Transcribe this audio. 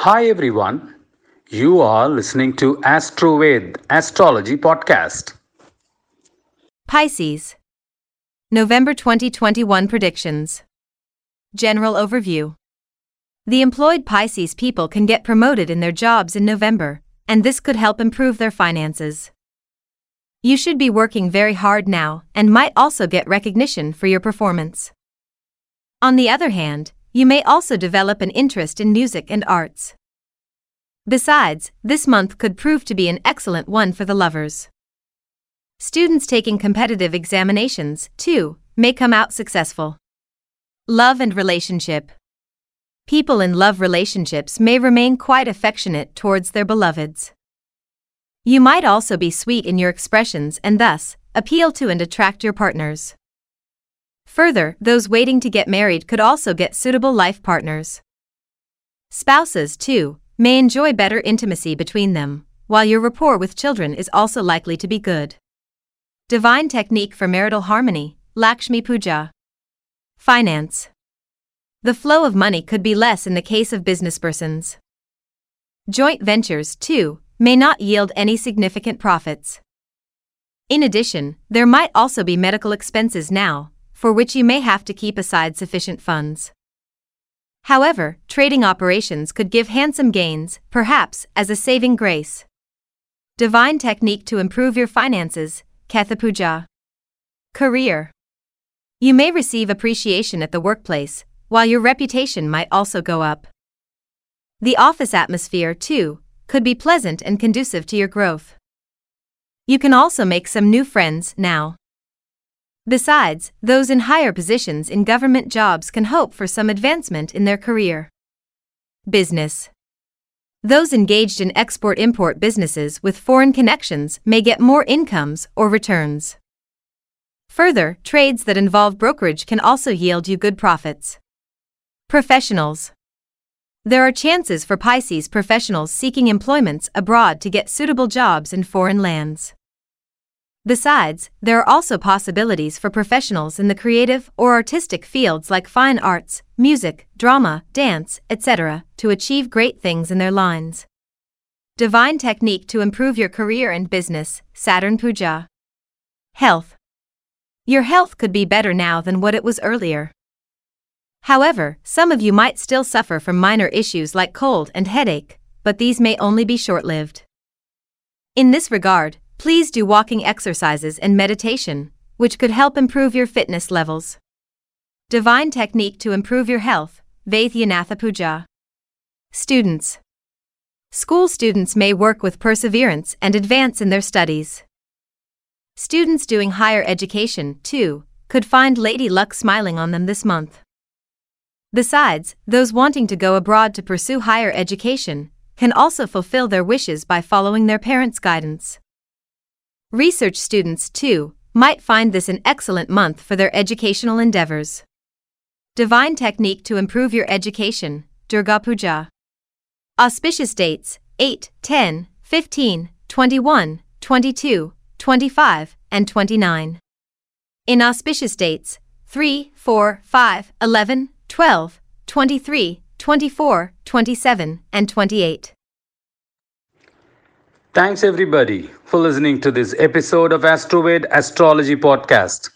Hi everyone. You are listening to AstroVed Astrology Podcast. Pisces. November 2021 predictions. General overview. The employed Pisces people can get promoted in their jobs in November, and this could help improve their finances. You should be working very hard now and might also get recognition for your performance. On the other hand, you may also develop an interest in music and arts. Besides, this month could prove to be an excellent one for the lovers. Students taking competitive examinations, too, may come out successful. Love and relationship. People in love relationships may remain quite affectionate towards their beloveds. You might also be sweet in your expressions and thus appeal to and attract your partners. Further, those waiting to get married could also get suitable life partners. Spouses, too, may enjoy better intimacy between them, while your rapport with children is also likely to be good. Divine technique for marital harmony, Lakshmi Puja. Finance. The flow of money could be less in the case of businesspersons. Joint ventures, too, may not yield any significant profits. In addition, there might also be medical expenses now, for which you may have to keep aside sufficient funds. However, trading operations could give handsome gains, perhaps as a saving grace. Divine technique to improve your finances, Katha Puja. Career. You may receive appreciation at the workplace, while your reputation might also go up. The office atmosphere, too, could be pleasant and conducive to your growth. You can also make some new friends now. Besides, those in higher positions in government jobs can hope for some advancement in their career. Business. Those engaged in export import businesses with foreign connections may get more incomes or returns. Further, trades that involve brokerage can also yield you good profits. Professionals. There are chances for Pisces professionals seeking employments abroad to get suitable jobs in foreign lands. Besides, there are also possibilities for professionals in the creative or artistic fields like fine arts, music, drama, dance, etc., to achieve great things in their lines. Divine technique to improve your career and business, Saturn Puja. Health. Your health could be better now than what it was earlier. However, some of you might still suffer from minor issues like cold and headache, but these may only be short lived. In this regard, Please do walking exercises and meditation, which could help improve your fitness levels. Divine technique to improve your health, Vaidyanatha Puja. Students. School students may work with perseverance and advance in their studies. Students doing higher education, too, could find Lady Luck smiling on them this month. Besides, those wanting to go abroad to pursue higher education can also fulfill their wishes by following their parents' guidance. Research students, too, might find this an excellent month for their educational endeavors. Divine technique to improve your education, Durga Puja. Auspicious dates 8, 10, 15, 21, 22, 25, and 29. Inauspicious dates 3, 4, 5, 11, 12, 23, 24, 27, and 28. Thanks everybody for listening to this episode of AstroVed Astrology Podcast.